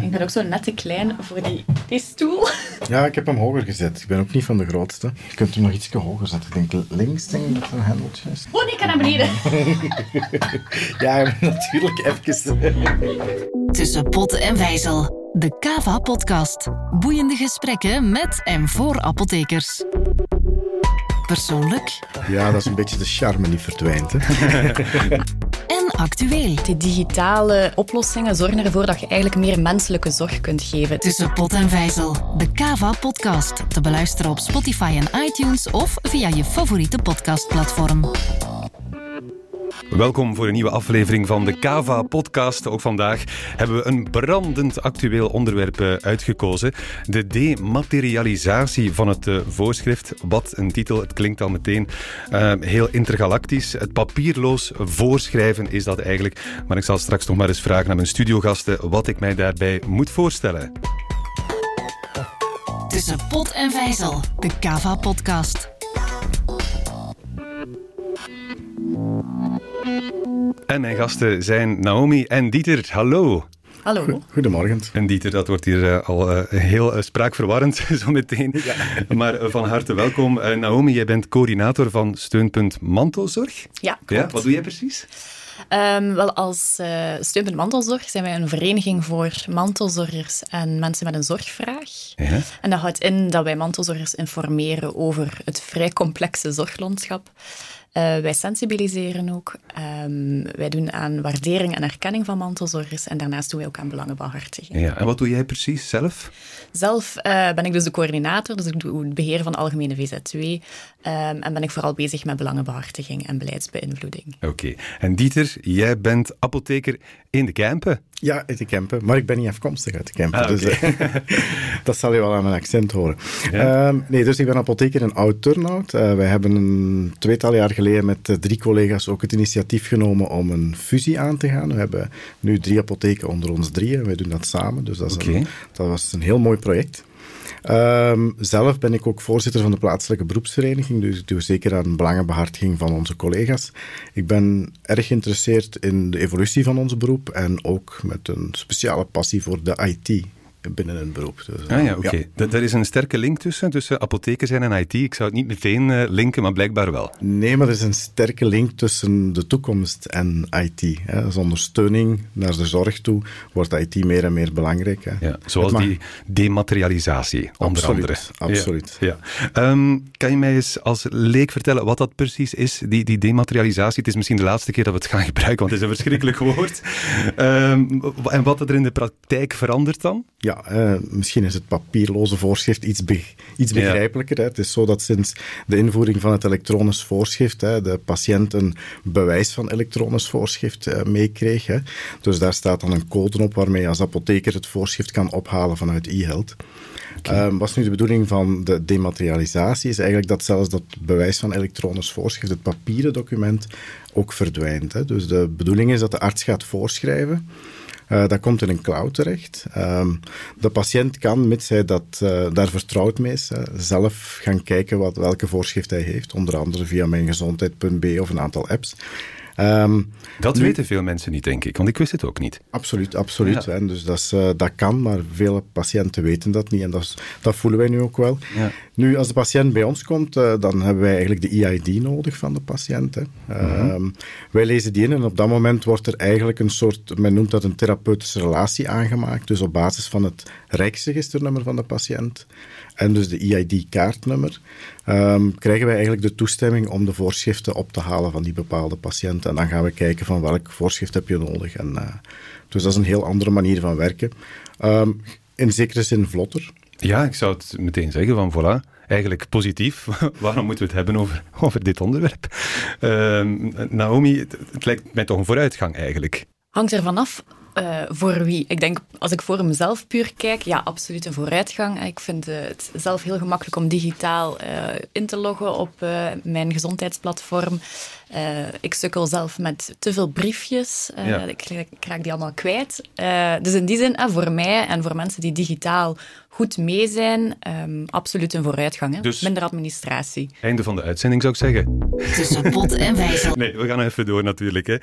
Ik ben ook zo net te klein voor die, die stoel. Ja, ik heb hem hoger gezet. Ik ben ook niet van de grootste. Je kunt hem nog iets hoger zetten. Ik denk links denk ik dat er een hendeltje is. Oh nee, ik kan naar beneden. ja, natuurlijk even. Tussen pot en wijzel. De Kava-podcast. Boeiende gesprekken met en voor apothekers. Persoonlijk Ja, dat is een beetje de charme die verdwijnt. Hè. actueel. Die digitale oplossingen zorgen ervoor dat je eigenlijk meer menselijke zorg kunt geven. Tussen pot en vijzel. De Kava-podcast. Te beluisteren op Spotify en iTunes of via je favoriete podcastplatform. Welkom voor een nieuwe aflevering van de Kava podcast. Ook vandaag hebben we een brandend actueel onderwerp eh, uitgekozen. De dematerialisatie van het eh, voorschrift. Wat een titel, het klinkt al meteen eh, heel intergalactisch. Het papierloos voorschrijven is dat eigenlijk. Maar ik zal straks nog maar eens vragen aan mijn studiogasten wat ik mij daarbij moet voorstellen. Tussen pot en vijzel. De Kava-podcast. En mijn gasten zijn Naomi en Dieter. Hallo. Hallo. Goedemorgen. En Dieter, dat wordt hier eh, al eh, heel uh, spraakverwarrend zo meteen. Maar eh, van harte welkom. Eh, Naomi, jij bent coördinator van Steunpunt Mantelzorg. Ja, Ja, klopt. wat doe jij precies? Ehm, wel, als uh, Steunpunt Mantelzorg zijn wij een vereniging voor mantelzorgers en mensen met een zorgvraag. Ja. En dat houdt in dat wij mantelzorgers informeren over het vrij complexe zorglandschap. Uh, wij sensibiliseren ook. Um, wij doen aan waardering en erkenning van mantelzorgers. En daarnaast doen wij ook aan belangenbehartiging. Ja, en wat doe jij precies zelf? Zelf uh, ben ik dus de coördinator, dus ik doe het beheer van de algemene VZW. Um, en ben ik vooral bezig met belangenbehartiging en beleidsbeïnvloeding. Oké. Okay. En Dieter, jij bent apotheker in de Kempen. Ja, uit de Kempen. Maar ik ben niet afkomstig uit de Kempen. Ah, okay. dus, uh, dat zal je wel aan mijn accent horen. Ja. Um, nee, dus ik ben apotheker in Oud-Turnhout. Uh, wij hebben een tweetal jaar geleden met uh, drie collega's ook het initiatief genomen om een fusie aan te gaan. We hebben nu drie apotheken onder ons drieën. Wij doen dat samen. Dus dat, is okay. een, dat was een heel mooi project. Um, zelf ben ik ook voorzitter van de plaatselijke beroepsvereniging, dus ik doe zeker aan belangenbehartiging van onze collega's. Ik ben erg geïnteresseerd in de evolutie van ons beroep en ook met een speciale passie voor de IT binnen een beroep. Dus, ah ja, oké. Okay. Ja. Daar is een sterke link tussen, tussen apotheker zijn en IT. Ik zou het niet meteen uh, linken, maar blijkbaar wel. Nee, maar er is een sterke link tussen de toekomst en IT. Hè. Als ondersteuning naar de zorg toe wordt IT meer en meer belangrijk. Hè. Ja, zoals die dematerialisatie, onder absoluut, andere. Absoluut. Ja, ja. Um, kan je mij eens als leek vertellen wat dat precies is, die, die dematerialisatie? Het is misschien de laatste keer dat we het gaan gebruiken, want het is een verschrikkelijk woord. Um, en wat er in de praktijk verandert dan? Ja, uh, misschien is het papierloze voorschrift iets, be iets begrijpelijker. Ja. Hè. Het is zo dat sinds de invoering van het elektronisch voorschrift hè, de patiënt een bewijs van elektronisch voorschrift uh, meekreeg. Dus daar staat dan een code op waarmee je als apotheker het voorschrift kan ophalen vanuit e-health. Okay. Um, wat is nu de bedoeling van de dematerialisatie? Is eigenlijk dat zelfs dat bewijs van elektronisch voorschrift, het papieren document, ook verdwijnt. Hè. Dus de bedoeling is dat de arts gaat voorschrijven. Uh, dat komt in een cloud terecht. Um, de patiënt kan, mits hij dat, uh, daar vertrouwd mee is, zelf gaan kijken wat, welke voorschrift hij heeft. Onder andere via mijngezondheid.be of een aantal apps. Um, dat nu, weten veel mensen niet, denk ik, want ik wist het ook niet. Absoluut, absoluut. Ja. Dus dat, is, uh, dat kan, maar vele patiënten weten dat niet en dat, is, dat voelen wij nu ook wel. Ja. Nu, als de patiënt bij ons komt, uh, dan hebben wij eigenlijk de EID nodig van de patiënt. Hè. Uh-huh. Um, wij lezen die in en op dat moment wordt er eigenlijk een soort, men noemt dat een therapeutische relatie aangemaakt, dus op basis van het Rijksregisternummer van de patiënt en dus de EID-kaartnummer, um, krijgen wij eigenlijk de toestemming om de voorschriften op te halen van die bepaalde patiënt. En dan gaan we kijken van welk voorschrift heb je nodig. En, uh, dus dat is een heel andere manier van werken. Um, in zekere zin vlotter. Ja, ik zou het meteen zeggen van voilà. Eigenlijk positief. Waarom moeten we het hebben over, over dit onderwerp? Uh, Naomi, het, het lijkt mij toch een vooruitgang eigenlijk. Hangt er vanaf uh, voor wie? Ik denk, als ik voor mezelf puur kijk, ja, absoluut een vooruitgang. Ik vind uh, het zelf heel gemakkelijk om digitaal uh, in te loggen op mijn gezondheidsplatform. Ik sukkel zelf met te veel briefjes. Ja. ik, ik, raak die allemaal kwijt. dus in die zin, voor mij en voor mensen die digitaal goed mee zijn, um, absoluut een vooruitgang. Hè? Dus, Minder administratie. Einde van de uitzending, zou ik zeggen. Tussen pot en wijzel. Nee, we gaan even door natuurlijk. Hè.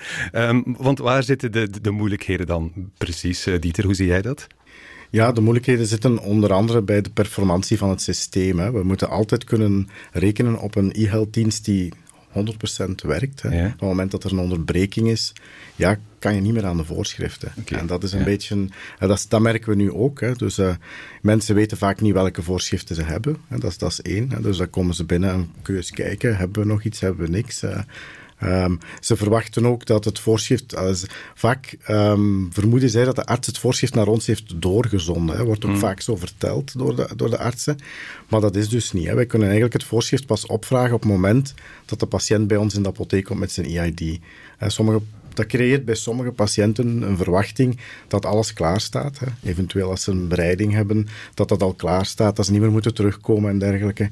Um, want waar zitten de, de, de moeilijkheden dan precies, uh, Dieter? Hoe zie jij dat? Ja, de moeilijkheden zitten onder andere bij de performantie van het systeem. Hè. We moeten altijd kunnen rekenen op een e-health dienst die 100% werkt. Hè. Op het moment dat er een onderbreking is, ja, kan je niet meer aan de voorschriften. En dat is een beetje, dat, dat, merken we nu ook. Hè. Dus uh, mensen weten vaak niet welke voorschriften ze hebben. Dat, is, dat is één. Hè. Dus dan komen ze binnen en kun je eens kijken, hebben we nog iets, hebben we niks. Uh, Um, ze verwachten ook dat het voorschrift, als, vaak um, vermoeden zij dat de arts het voorschrift naar ons heeft doorgezonden. Hè. Wordt ook mm. vaak zo verteld door de, door de artsen. Maar dat is dus niet. Hè. Wij kunnen eigenlijk het voorschrift pas opvragen op het moment dat de patiënt bij ons in de apotheek komt met zijn EID. sommige dat creëert bij sommige patiënten een verwachting dat alles klaar staat. Hè. Eventueel als ze een bereiding hebben, dat dat al klaar staat, dat ze niet meer moeten terugkomen en dergelijke.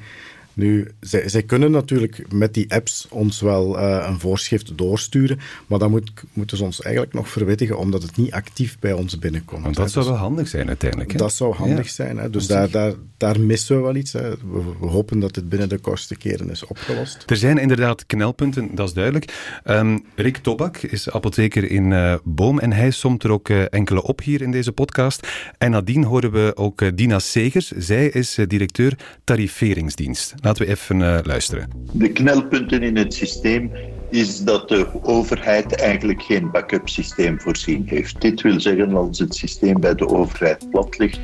Nu, zij, zij kunnen natuurlijk met die apps ons wel uh, een voorschrift doorsturen, maar dan moet, moeten ze ons eigenlijk nog verwittigen, omdat het niet actief bij ons binnenkomt. Want dat zou dus wel handig zijn uiteindelijk. Hè? Dat zou handig zijn. Hè? Dus daar, daar, daar missen we wel iets. Hè? We, we, hopen dat dit binnen de kortste keren is opgelost. Er zijn inderdaad knelpunten, dat is duidelijk. Um, Rick Tobak is apotheker in uh, Boom en hij somt er ook uh, enkele op hier in deze podcast. En nadien horen we ook Dina Segers. Zij is directeur tariferingsdienst. Laten we even uh, luisteren. De knelpunten in het systeem is dat de overheid eigenlijk geen backup systeem voorzien heeft. Dit wil zeggen, als het systeem bij de overheid plat ligt,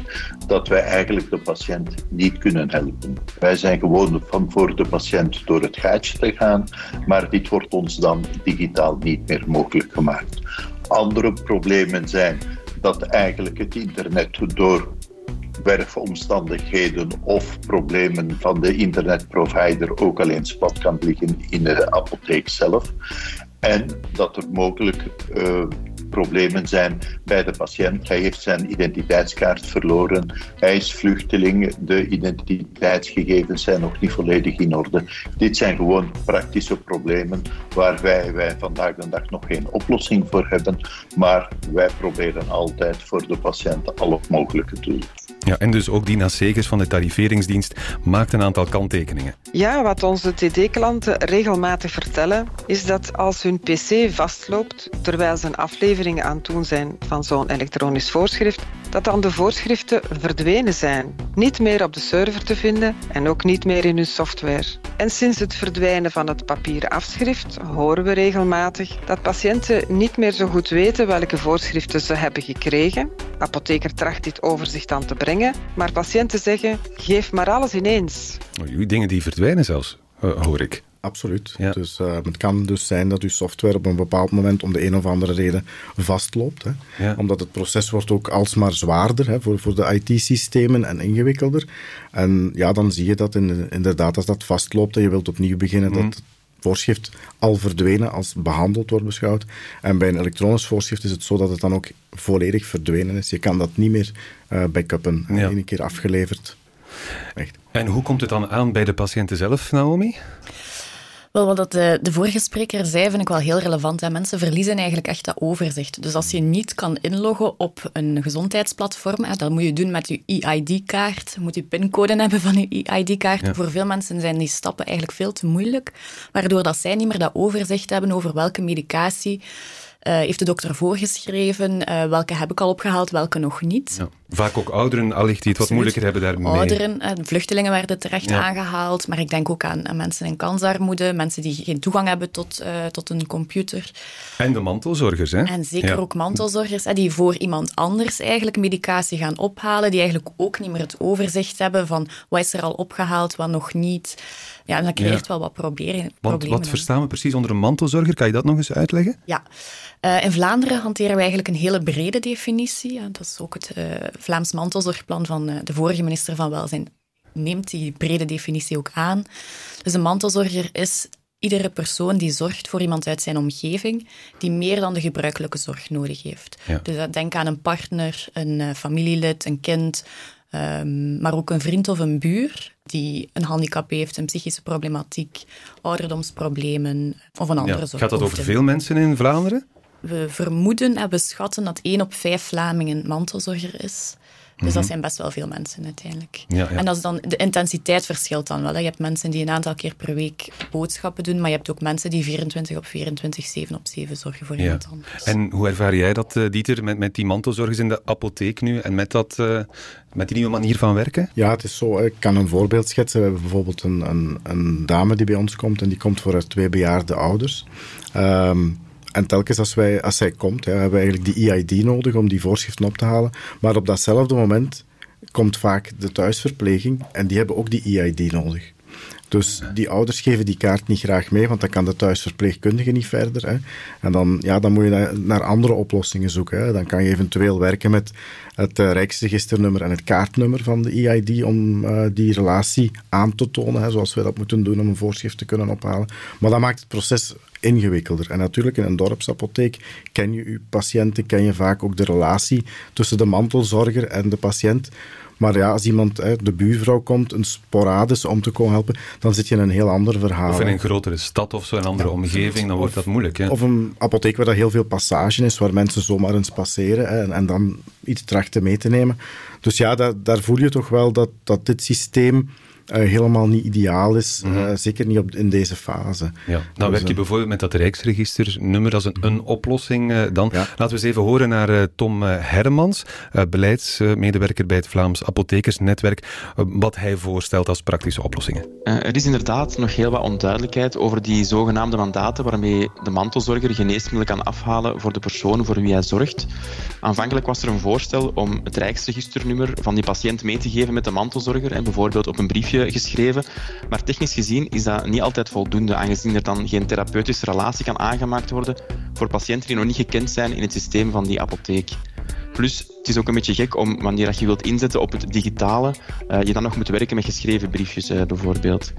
dat wij eigenlijk de patiënt niet kunnen helpen. Wij zijn gewoon van voor de patiënt door het gaatje te gaan, maar dit wordt ons dan digitaal niet meer mogelijk gemaakt. Andere problemen zijn dat eigenlijk het internet door werfomstandigheden of problemen van de internetprovider ook alleen plat kan liggen in de apotheek zelf. En dat er mogelijk uh, problemen zijn bij de patiënt. Hij heeft zijn identiteitskaart verloren. Hij is vluchteling. De identiteitsgegevens zijn nog niet volledig in orde. Dit zijn gewoon praktische problemen waar wij, wij vandaag de dag nog geen oplossing voor hebben. Maar wij proberen altijd voor de patiënt al het mogelijke te doen. Ja, en dus ook Dina Segers van de tariferingsdienst maakt een aantal kanttekeningen. Ja, wat onze TD-klanten regelmatig vertellen, is dat als hun PC vastloopt terwijl ze een aflevering aan het doen zijn van zo'n elektronisch voorschrift, dat dan de voorschriften verdwenen zijn, niet meer op de server te vinden en ook niet meer in hun software. En sinds het verdwijnen van het papieren afschrift horen we regelmatig dat patiënten niet meer zo goed weten welke voorschriften ze hebben gekregen. Apotheker tracht dit overzicht aan te brengen, maar patiënten zeggen: geef maar alles ineens. Oh, dingen die verdwijnen zelfs, uh, hoor ik. Absoluut. Dus, uh, het kan dus zijn dat uw software op een bepaald moment om de een of andere reden vastloopt. Hè. Omdat het proces wordt ook alsmaar zwaarder hè, voor, voor de IT-systemen en ingewikkelder. En ja, dan zie je dat in, inderdaad als dat vastloopt en je wilt opnieuw beginnen, dat mhm. Voorschrift al verdwenen als behandeld wordt beschouwd. En bij een elektronisch voorschrift is het zo dat het dan ook volledig verdwenen is. Je kan dat niet meer uh, backuppen. Ja. Eén keer afgeleverd. Echt. En hoe komt het dan aan bij de patiënten zelf, Naomi? Wel, wat de, de vorige spreker zei, vind ik wel heel relevant. Hè. Mensen verliezen eigenlijk echt dat overzicht. Dus als je niet kan inloggen op een gezondheidsplatform, hè, dat moet je doen met je EID-kaart. Je moet je pincode hebben van je EID-kaart. Voor veel mensen zijn die stappen eigenlijk veel te moeilijk, waardoor dat zij niet meer dat overzicht hebben over welke medicatie heeft de dokter voorgeschreven? Uh, welke heb ik al opgehaald, welke nog niet? Ja. Vaak ook ouderen, allicht die het wat moeilijker hebben daarmee. Ouderen, uh, vluchtelingen werden terecht aangehaald, maar ik denk ook aan, aan, mensen in kansarmoede, mensen die geen toegang hebben tot, tot een computer. En de mantelzorgers, hè? En zeker ook mantelzorgers, die voor iemand anders eigenlijk medicatie gaan ophalen, die eigenlijk ook niet meer het overzicht hebben van wat is er al opgehaald, wat nog niet. Ja, en dat creëert wel wat problemen. Want wat verstaan we precies onder een mantelzorger? Kan je dat nog eens uitleggen? Ja, uh, in Vlaanderen hanteren we eigenlijk een hele brede definitie. Ja, dat is ook het uh, Vlaams mantelzorgplan van uh, de vorige minister van Welzijn. Neemt die brede definitie ook aan. Dus een mantelzorger is iedere persoon die zorgt voor iemand uit zijn omgeving die meer dan de gebruikelijke zorg nodig heeft. Ja. Dus denk aan een partner, een familielid, een kind, um, maar ook een vriend of een buur die een handicap heeft, een psychische problematiek, ouderdomsproblemen of een andere ja. zorg. Gaat dat over veel mensen in Vlaanderen? we vermoeden en we schatten dat 1 op 5 Vlamingen mantelzorger is. Dus dat zijn best wel veel mensen uiteindelijk. Ja, ja. En dat is dan, de intensiteit verschilt dan wel. Hè. Je hebt mensen die een aantal keer per week boodschappen doen, maar je hebt ook mensen die 24 op 24, 7 op 7 zorgen voor Ja. iemand anders. En hoe ervaar jij dat, eh, Dieter, met, met die mantelzorgers in de apotheek nu en met, dat, eh, met die nieuwe manier van werken? Ja, het is zo. Ik kan een voorbeeld schetsen. We hebben bijvoorbeeld een, een, een dame die bij ons komt en die komt voor haar twee bejaarde ouders. Ehm, en telkens als, wij, als zij komt, ja, hebben we eigenlijk die EID nodig om die voorschriften op te halen. Maar op datzelfde moment komt vaak de thuisverpleging en die hebben ook die EID nodig. Dus die ouders geven die kaart niet graag mee, want dan kan de thuisverpleegkundige niet verder. Hè. En dan, ja, dan moet je naar, naar andere oplossingen zoeken. Hè. Dan kan je eventueel werken met het eh, Rijksregisternummer en het kaartnummer van de EID om eh, die relatie aan te tonen, hè, zoals we dat moeten doen om een voorschrift te kunnen ophalen. Maar dat maakt het proces ingewikkelder. En natuurlijk in een dorpsapotheek ken je je patiënten, ken je vaak ook de relatie tussen de mantelzorger en de patiënt. Maar ja, als iemand, hè, de buurvrouw komt, een sporadisch om te komen helpen, dan zit je in een heel ander verhaal. Of in een grotere stad of zo, een andere omgeving, dan wordt dat moeilijk. Hè? Of een apotheek waar dat heel veel passage is, waar mensen zomaar eens passeren hè, en, en dan iets trachten mee te nemen. Dus ja, daar, daar voel je toch wel dat, dat dit systeem helemaal niet ideaal is. eh, zeker niet op, in deze fase. Ja, dan Dus, werk je eh, bijvoorbeeld met dat Rijksregisternummer als een, een oplossing eh, dan. Ja. Laten we eens even horen naar eh, Tom eh, Hermans, eh, beleidsmedewerker bij het Vlaams Apothekersnetwerk, eh, wat hij voorstelt als praktische oplossingen. Eh, er is inderdaad nog heel wat onduidelijkheid over die zogenaamde mandaten waarmee de mantelzorger geneesmiddelen kan afhalen voor de persoon voor wie hij zorgt. Aanvankelijk was er een voorstel om het Rijksregisternummer van die patiënt mee te geven met de mantelzorger, en bijvoorbeeld op een briefje geschreven. Maar technisch gezien is dat niet altijd voldoende, aangezien er dan geen therapeutische relatie kan aangemaakt worden voor patiënten die nog niet gekend zijn in het systeem van die apotheek. Plus, het is ook een beetje gek om, wanneer je wilt inzetten op het digitale, eh, je dan nog moet werken met geschreven briefjes eh, bijvoorbeeld.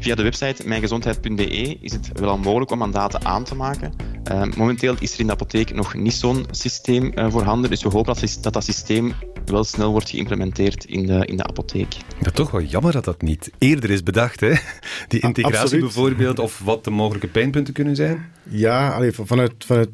Via de website mijngezondheid.be is het wel al mogelijk om mandaten aan te maken. Eh, momenteel is er in de apotheek nog niet zo'n systeem voorhanden, dus we hopen dat dat systeem wel snel wordt geïmplementeerd in de, in de apotheek. Ja, toch wel jammer dat dat niet eerder is bedacht, hè? Die integratie absoluut. bijvoorbeeld, of wat de mogelijke pijnpunten kunnen zijn. Ja, allee, van- vanuit, vanuit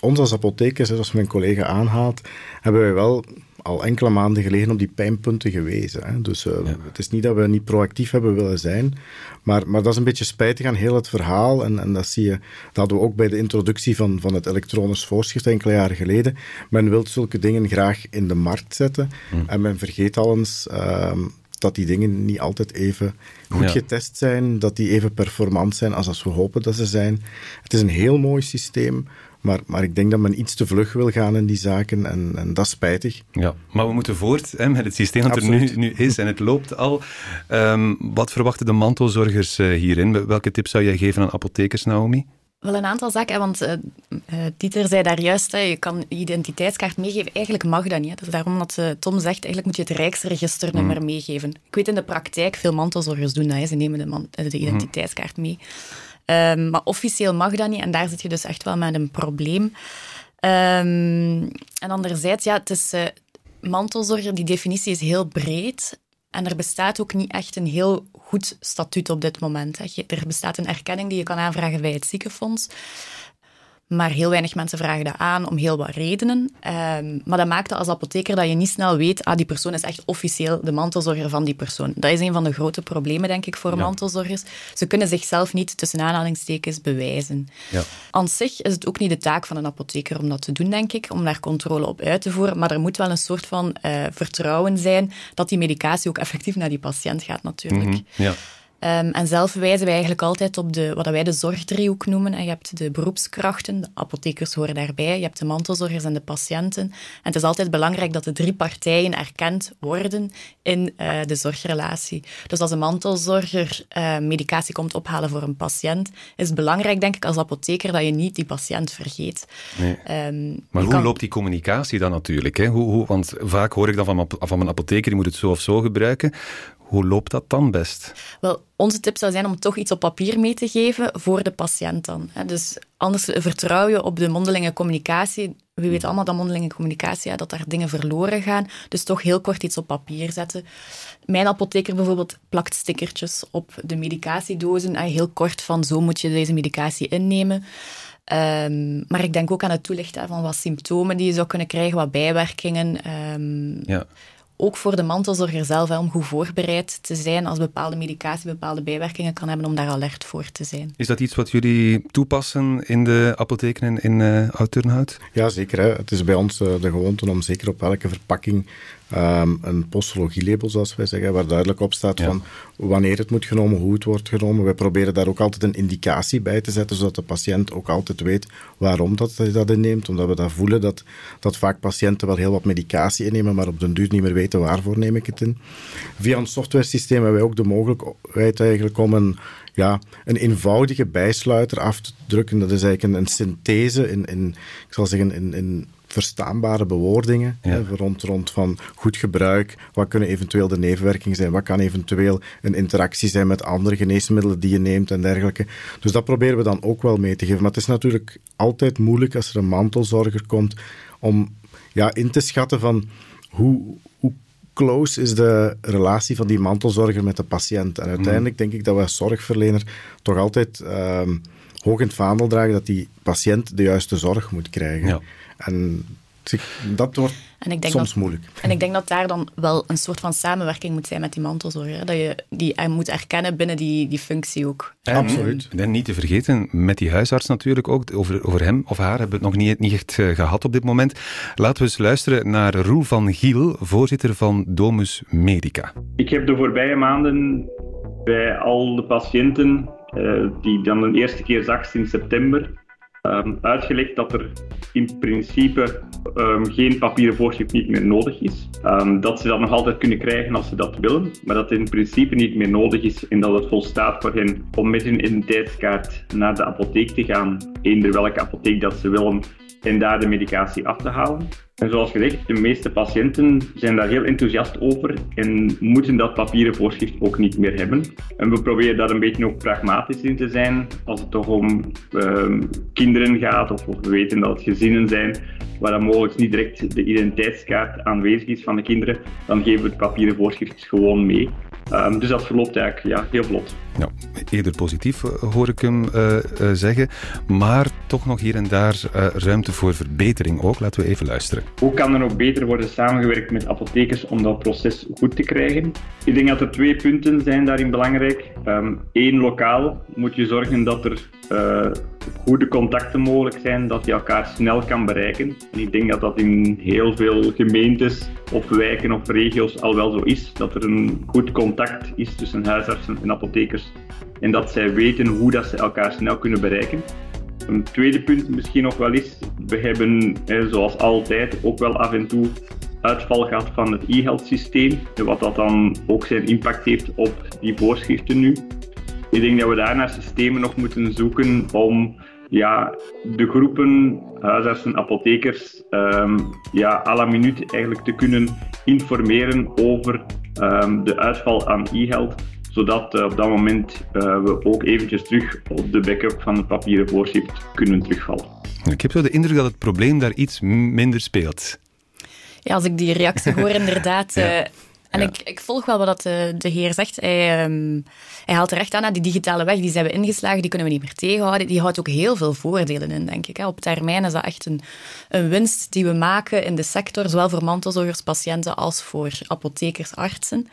ons als apothekers, zoals mijn collega aanhaalt, hebben wij wel al enkele maanden geleden op die pijnpunten gewezen. Hè. Dus eh, het is niet dat we niet proactief hebben willen zijn, maar, maar dat is een beetje spijtig aan heel het verhaal. En, en dat zie je, dat hadden we ook bij de introductie van, van het elektronisch voorschrift enkele jaren geleden. Men wil zulke dingen graag in de markt zetten en men vergeet al eens... ehm, dat die dingen niet altijd even goed Ja. getest zijn, dat die even performant zijn als, als we hopen dat ze zijn. Het is een heel mooi systeem, maar, maar ik denk dat men iets te vlug wil gaan in die zaken en, en dat is spijtig. Ja, maar we moeten voort hè, met het systeem dat er nu, nu is en het loopt al. Ehm, wat verwachten de mantelzorgers eh, hierin? Welke tips zou jij geven aan apothekers, Naomi? Wel een aantal zaken, want eh, eh, Dieter zei daar juist, hè, je kan je identiteitskaart meegeven. Eigenlijk mag dat niet. Hè. Dat is daarom dat Tom zegt, eigenlijk moet je het Rijksregisternummer meegeven. Ik weet in de praktijk, veel mantelzorgers doen dat. Hè. Ze nemen de, man- de identiteitskaart mee. Ehm, maar officieel mag dat niet en daar zit je dus echt wel met een probleem. Ehm, en anderzijds, ja, het is... eh, mantelzorger, die definitie is heel breed. En er bestaat ook niet echt een heel goed statuut op dit moment. Er bestaat een erkenning die je kan aanvragen bij het ziekenfonds. Maar heel weinig mensen vragen dat aan om heel wat redenen. Ehm, maar dat maakt dat als apotheker dat je niet snel weet, ah, die persoon is echt officieel de mantelzorger van die persoon. Dat is een van de grote problemen, denk ik, voor mantelzorgers. Ze kunnen zichzelf niet tussen aanhalingstekens bewijzen. Ja. Aan zich is het ook niet de taak van een apotheker om dat te doen, denk ik, om daar controle op uit te voeren. Maar er moet wel een soort van eh, vertrouwen zijn dat die medicatie ook effectief naar die patiënt gaat, natuurlijk. Mhm, Ja. Ehm, en zelf wijzen wij eigenlijk altijd op de, wat wij de zorgdriehoek noemen. En je hebt de beroepskrachten, de apothekers horen daarbij, je hebt de mantelzorgers en de patiënten. En het is altijd belangrijk dat de drie partijen erkend worden in eh, de zorgrelatie. Dus als een mantelzorger eh, medicatie komt ophalen voor een patiënt, is het belangrijk, denk ik, als apotheker dat je niet die patiënt vergeet. Nee. Ehm, Maar hoe kan- loopt die communicatie dan natuurlijk? Hè? Hoe, hoe, want vaak hoor ik dan van, van mijn apotheker, die moet het zo of zo gebruiken. Hoe loopt dat dan best? Wel, onze tip zou zijn om toch iets op papier mee te geven voor de patiënt dan. Dus anders vertrouw je op de mondelinge communicatie. We weten allemaal dat mondelinge communicatie, ja, dat daar dingen verloren gaan. Dus toch heel kort iets op papier zetten. Mijn apotheker bijvoorbeeld plakt stickertjes op de medicatiedozen. Heel kort van zo moet je deze medicatie innemen. Ehm, maar ik denk ook aan het toelichten van wat symptomen die je zou kunnen krijgen, wat bijwerkingen. Ehm, ja ook voor de mantelzorger zelf, hè, om goed voorbereid te zijn als bepaalde medicatie bepaalde bijwerkingen kan hebben, om daar alert voor te zijn. Is dat iets wat jullie toepassen in de apotheken in, in uh, Oud-Turnhout? Ja, zeker. Hè. Het is bij ons uh, de gewoonte om zeker op elke verpakking um, een postologielabel, zoals wij zeggen, waar duidelijk op staat ja. van wanneer het moet genomen, hoe het wordt genomen. Wij proberen daar ook altijd een indicatie bij te zetten, zodat de patiënt ook altijd weet waarom dat hij dat inneemt. Omdat we dat voelen dat, dat vaak patiënten wel heel wat medicatie innemen, maar op den duur niet meer weten waarvoor neem ik het in. Via een software-systeem hebben wij ook de mogelijkheid eigenlijk om een, ja, een eenvoudige bijsluiter af te drukken. Dat is eigenlijk een, een synthese in, in, ik zal zeggen, in, in verstaanbare bewoordingen ja. hè, rond, rond van goed gebruik, wat kunnen eventueel de nevenwerkingen zijn, wat kan eventueel een interactie zijn met andere geneesmiddelen die je neemt en dergelijke. Dus dat proberen we dan ook wel mee te geven. Maar het is natuurlijk altijd moeilijk als er een mantelzorger komt om ja, in te schatten van hoe, hoe close is de relatie van die mantelzorger met de patiënt. En uiteindelijk denk ik dat we als zorgverlener toch altijd um, hoog in het vaandel dragen dat die patiënt de juiste zorg moet krijgen. Ja. En dat wordt en ik denk soms dat, moeilijk. En ik denk dat daar dan wel een soort van samenwerking moet zijn met die mantelzorger. Dat je die moet erkennen binnen die, die functie ook. En, Absoluut. En niet te vergeten, met die huisarts natuurlijk ook, over, over hem of haar hebben we het nog niet, niet echt uh, gehad op dit moment. Laten we eens luisteren naar Roel van Giel, voorzitter van Domus Medica. Ik heb de voorbije maanden bij al de patiënten uh, die dan de eerste keer zag sinds september, um, uitgelegd dat er in principe um, geen papieren voorschrift niet meer nodig is. Um, dat ze dat nog altijd kunnen krijgen als ze dat willen, maar dat het in principe niet meer nodig is en dat het volstaat voor hen om met hun identiteitskaart naar de apotheek te gaan, eender welke apotheek dat ze willen, en daar de medicatie af te halen. En zoals gezegd, de meeste patiënten zijn daar heel enthousiast over en moeten dat papieren voorschrift ook niet meer hebben. En we proberen daar een beetje ook pragmatisch in te zijn als het toch om uh, kinderen gaat of, of we weten dat het gezinnen zijn waar dan mogelijk niet direct de identiteitskaart aanwezig is van de kinderen, dan geven we het papieren voorschrift gewoon mee. Um, dus dat verloopt eigenlijk ja, heel vlot. Ja, eerder positief hoor ik hem uh, uh, zeggen, maar toch nog hier en daar uh, ruimte voor verbetering ook. Laten we even luisteren. Hoe kan er nog beter worden samengewerkt met apothekers om dat proces goed te krijgen? Ik denk dat er twee punten zijn daarin belangrijk. Um, Eén, lokaal moet je zorgen dat er goede contacten mogelijk zijn, dat je elkaar snel kan bereiken. En ik denk dat dat in heel veel gemeentes of wijken of regio's al wel zo is, dat er een goed contact is tussen huisartsen en apothekers en dat zij weten hoe dat ze elkaar snel kunnen bereiken. Een tweede punt misschien nog wel is, we hebben zoals altijd ook wel af en toe uitval gehad van het e-health systeem, wat dat dan ook zijn impact heeft op die voorschriften nu. Ik denk dat we daar naar systemen nog moeten zoeken om ja, de groepen huisartsen, apothekers, um, ja, à la minuut eigenlijk te kunnen informeren over um, de uitval aan e-health zodat uh, op dat moment uh, we ook eventjes terug op de backup van het papieren voorschrift kunnen terugvallen. Ik heb zo de indruk dat het probleem daar iets minder speelt. Ja, als ik die reactie hoor, inderdaad. ja. uh, en ja. ik, ik, volg wel wat de, de heer zegt. Hij, um, hij haalt terecht aan, die digitale weg, die zijn we ingeslagen, die kunnen we niet meer tegenhouden. Die houdt ook heel veel voordelen in, denk ik. Op termijn is dat echt een, een winst die we maken in de sector, zowel voor mantelzorgers, patiënten als voor apothekers, artsen.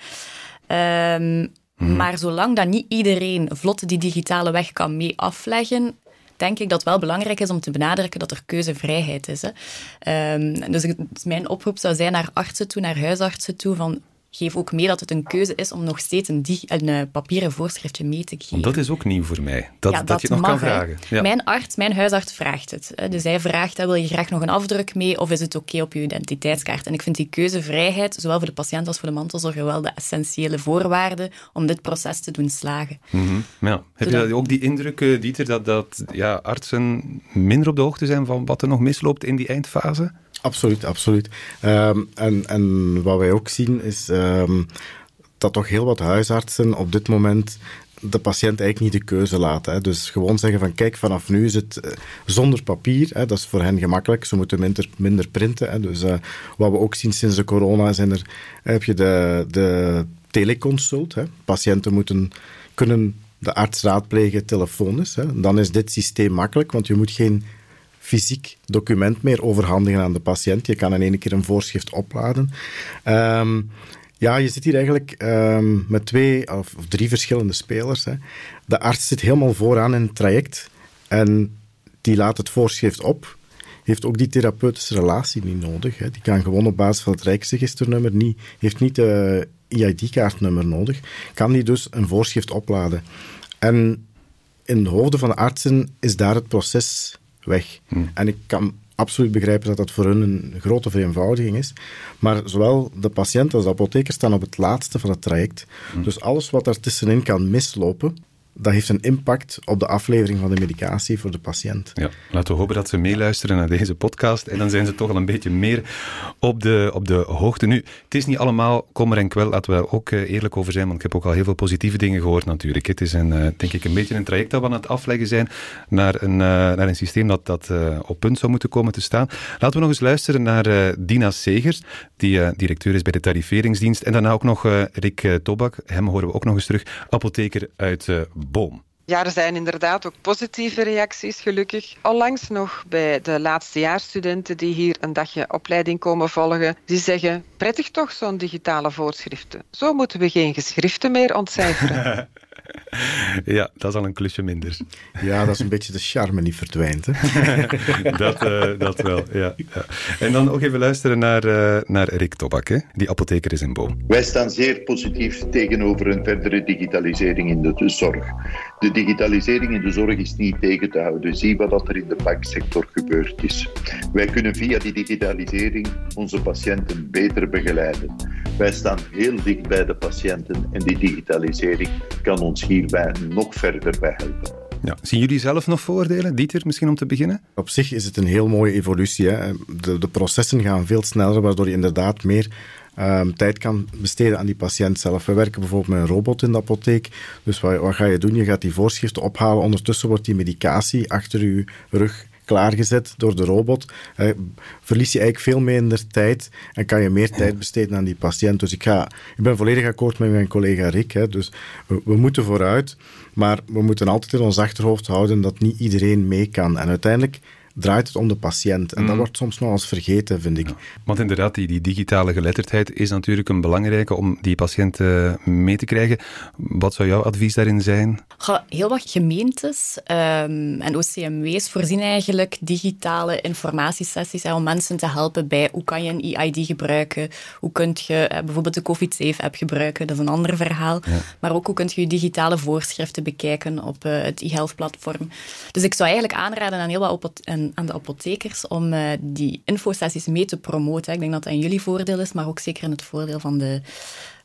Um, Hmm. Maar zolang dat niet iedereen vlot die digitale weg kan mee afleggen, denk ik dat het wel belangrijk is om te benadrukken dat er keuzevrijheid is. Hè. Um, dus mijn oproep zou zijn naar artsen toe, naar huisartsen toe, van geef ook mee dat het een keuze is om nog steeds een, een uh, papieren voorschriftje mee te geven. Dat is ook nieuw voor mij, dat, ja, dat, dat je het nog mag, kan vragen. Ja. Mijn arts, mijn huisarts vraagt het. Hè. Dus hij vraagt, wil je graag nog een afdruk mee of is het oké okay op je identiteitskaart? En ik vind die keuzevrijheid, zowel voor de patiënt als voor de mantelzorger, wel de essentiële voorwaarde om dit proces te doen slagen. Mm -hmm. ja. Heb Zodat... je ook die indruk, uh, Dieter, dat, dat ja, artsen minder op de hoogte zijn van wat er nog misloopt in die eindfase? Absoluut, absoluut. Um, en, en wat wij ook zien is um, dat toch heel wat huisartsen op dit moment de patiënt eigenlijk niet de keuze laten. Hè. Dus gewoon zeggen van kijk, vanaf nu is het uh, zonder papier. Hè. Dat is voor hen gemakkelijk. Ze moeten minder, minder printen. Hè. Dus uh, wat we ook zien sinds de corona zijn er, heb je de, de teleconsult. Hè. Patiënten moeten kunnen de arts raadplegen telefonisch. Hè. Dan is dit systeem makkelijk, want je moet geen fysiek document meer overhandigen aan de patiënt. Je kan in één keer een voorschrift opladen. Ehm, ja, je zit hier eigenlijk ehm, met twee of, drie verschillende spelers. Hè. De arts zit helemaal vooraan in het traject en die laat het voorschrift op. Heeft ook die therapeutische relatie niet nodig. Hè. Die kan gewoon op basis van het Rijksregisternummer niet, heeft niet de EID-kaartnummer nodig. Kan die dus een voorschrift opladen. En in de hoofden van de artsen is daar het proces weg. Hmm. En ik kan absoluut begrijpen dat dat voor hun een grote vereenvoudiging is. Maar zowel de patiënt als de apotheker staan op het laatste van het traject. Hmm. Dus alles wat tussenin kan mislopen, dat heeft een impact op de aflevering van de medicatie voor de patiënt. Ja, laten we hopen dat ze meeluisteren naar deze podcast en dan zijn ze toch al een beetje meer op de, op de hoogte. Nu, het is niet allemaal kommer en kwel, laten we ook eh, eerlijk over zijn, want ik heb ook al heel veel positieve dingen gehoord natuurlijk. Het is een, eh, denk ik een beetje een traject dat we aan het afleggen zijn naar een, eh, naar een systeem dat, dat op punt zou moeten komen te staan. Laten we nog eens luisteren naar Dina Segers, die directeur is bij de tariferingsdienst, en daarna ook nog Rick Tobak, hem horen we ook nog eens terug, apotheker uit boom. Ja, er zijn inderdaad ook positieve reacties, gelukkig. Onlangs nog bij de laatstejaarsstudenten die hier een dagje opleiding komen volgen, die zeggen, prettig toch zo'n digitale voorschriften. Zo moeten we geen geschriften meer ontcijferen. Ja, dat is al een klusje minder. Ja, dat is een beetje de charme die verdwijnt. Hè? dat, uh, dat wel, ja, ja, En dan ook even luisteren naar, uh, naar Rick Tobak, hè? die apotheker is in Boom. Wij staan zeer positief tegenover een verdere digitalisering in de zorg. De digitalisering in de zorg is niet tegen te houden. Zie wat er in de banksector gebeurd is. Wij kunnen via die digitalisering onze patiënten beter begeleiden. Wij staan heel dicht bij de patiënten en die digitalisering kan ons hierbij nog verder bij helpen. Ja. Zien jullie zelf nog voordelen? Dieter, misschien om te beginnen? Op zich is het een heel mooie evolutie. Hè. De, de processen gaan veel sneller, waardoor je inderdaad meer um, tijd kan besteden aan die patiënt zelf. We werken bijvoorbeeld met een robot in de apotheek. Dus wat, wat ga je doen? Je gaat die voorschriften ophalen. Ondertussen wordt die medicatie achter je rug klaargezet door de robot, eh, verlies je eigenlijk veel minder tijd en kan je meer tijd besteden aan die patiënt. Dus ik, ga, ik ben volledig akkoord met mijn collega Rick. Hè. Dus we, we moeten vooruit, maar we moeten altijd in ons achterhoofd houden dat niet iedereen mee kan. En uiteindelijk draait het om de patiënt. En dat mm. wordt soms nog eens vergeten, vind ik. want inderdaad, die, die, digitale geletterdheid is natuurlijk een belangrijke om die patiënt uh, mee te krijgen. Wat zou jouw advies daarin zijn? heel wat gemeentes um, en OCMW's voorzien eigenlijk digitale informatiesessies om mensen te helpen bij hoe kan je een EID gebruiken, hoe kun je uh, bijvoorbeeld de COVID-safe-app gebruiken, dat is een ander verhaal. Maar ook hoe kun je je digitale voorschriften bekijken op uh, het e-health-platform. Dus ik zou eigenlijk aanraden aan heel wat op en aan, de apothekers om uh, die infosessies mee te promoten. Ik denk dat dat in jullie voordeel is, maar ook zeker in het voordeel van de,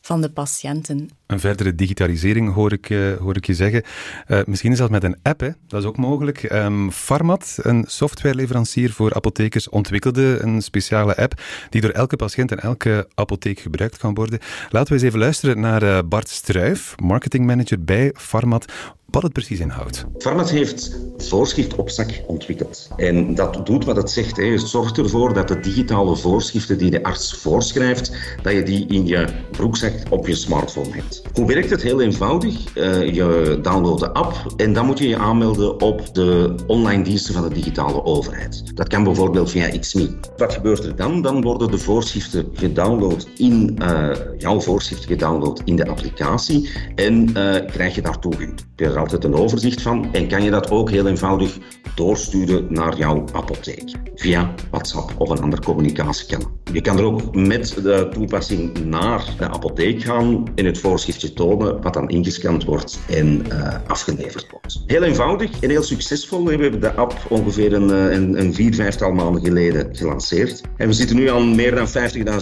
van de patiënten. Een verdere digitalisering hoor ik, uh, hoor ik je zeggen. Uh, misschien zelfs met een app, hè? dat is ook mogelijk. Um, ehm, Pharmat, een softwareleverancier voor apothekers, ontwikkelde een speciale app die door elke patiënt en elke apotheek gebruikt kan worden. Laten we eens even luisteren naar Bart Struijf, marketingmanager bij Pharmat, wat het precies inhoudt. Pharmat heeft voorschrift op zak ontwikkeld. En dat doet wat het zegt. Hè. Het zorgt ervoor dat de digitale voorschriften die de arts voorschrijft, dat je die in je broekzak op je smartphone hebt. Hoe werkt het? Heel eenvoudig. Uh, je downloadt de app en dan moet je je aanmelden op de online diensten van de digitale overheid. Dat kan bijvoorbeeld via XME. Wat gebeurt er dan? Dan worden de voorschriften gedownload in, uh, jouw voorschriften gedownload in de applicatie en uh, krijg je daar toegang er altijd een overzicht van en kan je dat ook heel eenvoudig doorsturen naar jouw apotheek via WhatsApp of een ander communicatiekanaal. Je kan er ook met de toepassing naar de apotheek gaan en het tonen wat dan ingescand wordt en uh, afgeleverd wordt. Heel eenvoudig en heel succesvol. We hebben de app ongeveer een, eh, een, een vier, vijftal maanden geleden gelanceerd. En we zitten nu aan meer dan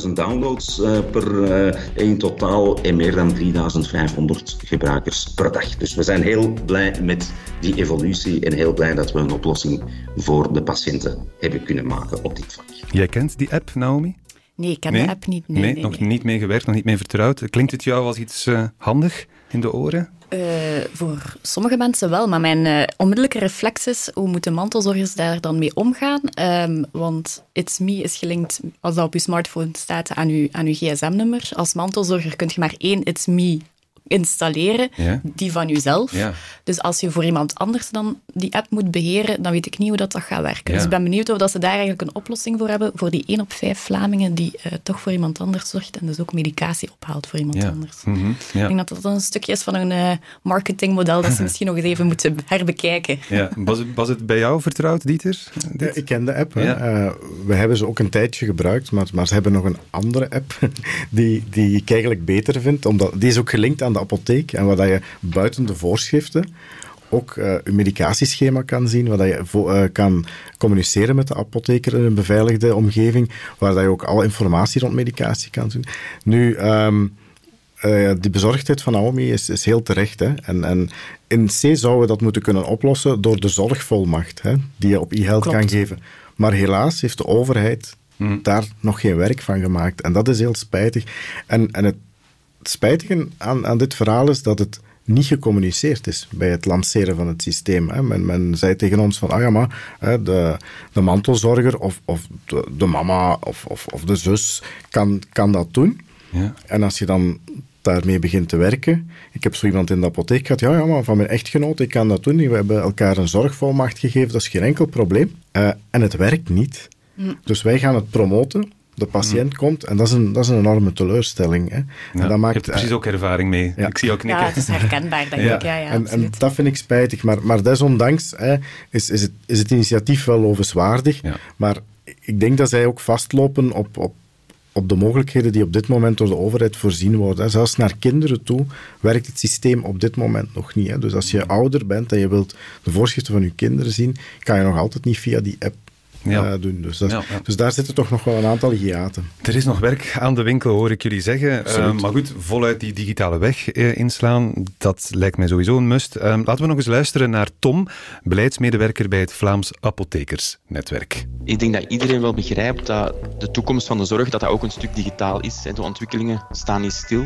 50.000 downloads uh, per uh, in totaal en meer dan 3500 gebruikers per dag. Dus we zijn heel blij met die evolutie en heel blij dat we een oplossing voor de patiënten hebben kunnen maken op dit vlak. Jij kent die app, Naomi? Nee, ik ken de app niet. Nee, nee, nog niet mee gewerkt, nog niet mee vertrouwd. Klinkt het jou als iets uh, handig in de oren? Uh, voor sommige mensen wel, maar mijn uh, onmiddellijke reflex is hoe moeten mantelzorgers daar dan mee omgaan? Um, want It's Me is gelinkt, als dat op je smartphone staat, aan je, aan uw gsm-nummer. Als mantelzorger kun je maar één It's Me installeren, Ja. die van jezelf. Ja. Dus als je voor iemand anders dan die app moet beheren, dan weet ik niet hoe dat, dat gaat werken. Ja. Dus ik ben benieuwd of dat ze daar eigenlijk een oplossing voor hebben, voor die 1 op 5 Vlamingen die eh, toch voor iemand anders zorgt en dus ook medicatie ophaalt voor iemand Ja. anders. Mhm. Ik Ja. denk dat dat een stukje is van een eh, marketingmodel dat ze misschien nog eens even moeten herbekijken. Ja. Was, het, was het bij jou vertrouwd, Dieter? Ja, ik ken de app. Eh, we hebben ze ook een tijdje gebruikt, maar, maar ze hebben nog een andere app die, die ik eigenlijk beter vind. Omdat, die is ook gelinkt aan de apotheek en waar dat je buiten de voorschriften ook eh je medicatieschema kan zien, waar dat je eh, kan communiceren met de apotheker in een beveiligde omgeving, waar dat je ook alle informatie rond medicatie kan zien. Nu, eh, die bezorgdheid van Naomi is, is heel terecht. Hè? En, en in C zouden we dat moeten kunnen oplossen door de zorgvolmacht hè? die je op e-health kan geven. Maar helaas heeft de overheid daar nog geen werk van gemaakt. En dat is heel spijtig. En, en het spijtige aan, aan dit verhaal is dat het niet gecommuniceerd is bij het lanceren van het systeem. Hè. Men, men zei tegen ons van, ah ja, maar hè, de, de mantelzorger of, of de, de mama of, of, of de zus kan, kan dat doen. Ja. En als je dan daarmee begint te werken. Ik heb zo iemand in de apotheek gehad. Ja, ja, maar van mijn echtgenoot, ik kan dat doen. We hebben elkaar een zorgvolmacht gegeven. Dat is geen enkel probleem. Eh, en het werkt niet. Dus wij gaan het promoten. De patiënt komt en dat is een, dat is een enorme teleurstelling. Hè. Ja. en dat Je maakt, hebt er precies ook ervaring mee. Ja. Ik zie jou knikken. Ja, het is herkenbaar, denk Ja. ik. Ja, ja, en, en dat vind ik spijtig. Maar, maar desondanks hè, is, is, het, is het initiatief wel lovenswaardig. Ja. Maar ik denk dat zij ook vastlopen op, op, op de mogelijkheden die op dit moment door de overheid voorzien worden. hè. Zelfs naar kinderen toe werkt het systeem op dit moment nog niet. Hè. Dus als je ouder bent en je wilt de voorschriften van je kinderen zien, kan je nog altijd niet via die app Ja. eh, doen. Dus, dat is- Ja, ja. dus daar zitten toch nog wel een aantal hiaten. Er is nog werk aan de winkel, hoor ik jullie zeggen. Eh, maar goed, voluit die digitale weg eh, inslaan, dat lijkt mij sowieso een must. Laten we nog eens luisteren naar Tom, beleidsmedewerker bij het Vlaams Apothekersnetwerk. Ik denk dat iedereen wel begrijpt dat de toekomst van de zorg dat dat ook een stuk digitaal is. hè. De ontwikkelingen staan niet stil.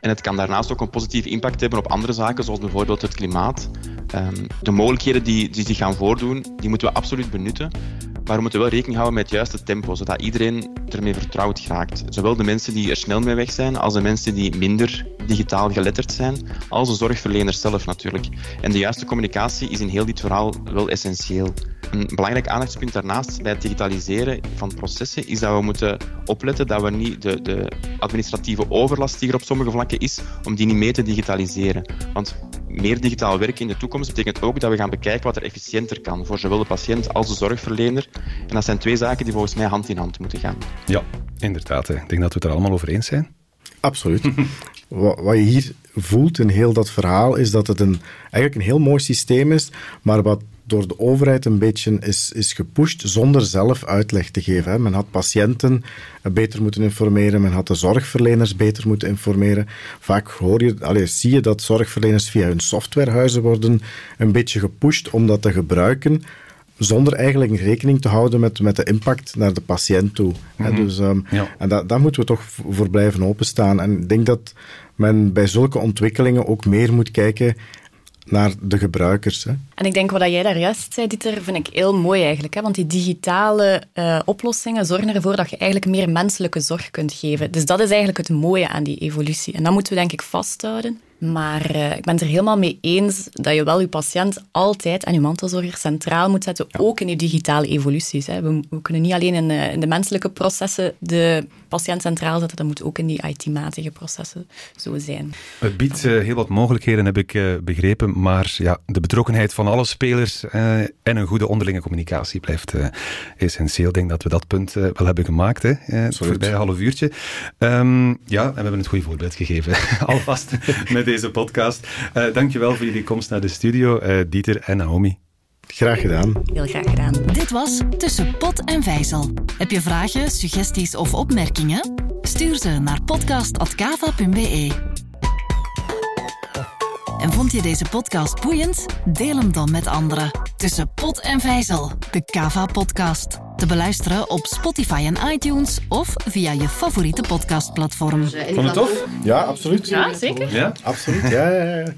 En het kan daarnaast ook een positieve impact hebben op andere zaken, zoals bijvoorbeeld het klimaat. Ehm, de mogelijkheden die, die zich gaan voordoen, die moeten we absoluut benutten. Maar we moeten wel rekening houden met het juiste tempo, zodat iedereen ermee vertrouwd raakt. Zowel de mensen die er snel mee weg zijn, als de mensen die minder digitaal geletterd zijn, als de zorgverleners zelf natuurlijk. En de juiste communicatie is in heel dit verhaal wel essentieel. Een belangrijk aandachtspunt daarnaast bij het digitaliseren van processen is dat we moeten opletten dat we niet de, de administratieve overlast die er op sommige vlakken is, om die niet mee te digitaliseren. Want meer digitaal werken in de toekomst betekent ook dat we gaan bekijken wat er efficiënter kan voor zowel de patiënt als de zorgverlener. En dat zijn twee zaken die volgens mij hand in hand moeten gaan. Ja, inderdaad. hè. Ik denk dat we het er allemaal over eens zijn. Absoluut. wat, wat je hier voelt in heel dat verhaal is dat het een, eigenlijk een heel mooi systeem is, maar wat door de overheid een beetje is, is gepusht zonder zelf uitleg te geven. Hè. Men had patiënten beter moeten informeren, men had de zorgverleners beter moeten informeren. Vaak hoor je, allee, zie je dat zorgverleners via hun softwarehuizen worden een beetje gepusht om dat te gebruiken zonder eigenlijk rekening te houden met, met de impact naar de patiënt toe. Hè, dus, ehm, Ja. En da- daar moeten we toch voor blijven openstaan. En ik denk dat men bij zulke ontwikkelingen ook meer moet kijken naar de gebruikers. Hè. En ik denk wat jij daar juist zei, Dieter, vind ik heel mooi eigenlijk. Hè? Want die digitale eh, oplossingen zorgen ervoor dat je eigenlijk meer menselijke zorg kunt geven. Dus dat is eigenlijk het mooie aan die evolutie. En dat moeten we denk ik vasthouden. Maar eh, ik ben het er helemaal mee eens dat je wel je patiënt altijd en je mantelzorger centraal moet zetten, ook in die digitale evoluties. Hè. We, we kunnen niet alleen in, eh, in de menselijke processen de patiënt centraal zetten, dat moet ook in die IT-matige processen zo zijn. Het biedt eh, heel wat mogelijkheden, heb ik eh, begrepen. Maar ja, de betrokkenheid van alle spelers eh, en een goede onderlinge communicatie blijft eh, essentieel. Ik denk dat we dat punt wel hebben gemaakt, hè, het voorbije half uurtje. Ehm, ja, en we hebben het goede voorbeeld gegeven, alvast, met deze podcast. Eh dankjewel voor jullie komst naar de studio, eh, Dieter en Naomi. Graag gedaan. Heel graag gedaan. Dit was Tussen Pot en Vijzel. Heb je vragen, suggesties of opmerkingen? Stuur ze naar podcast.kava.be. En vond je deze podcast boeiend? Deel hem dan met anderen. Tussen Pot en Vijzel, de Kava-podcast. Te beluisteren op Spotify en iTunes of via je favoriete podcastplatform. Vond je het tof? Ja, absoluut. Ja, zeker. Ja? Absoluut, ja, ja, ja.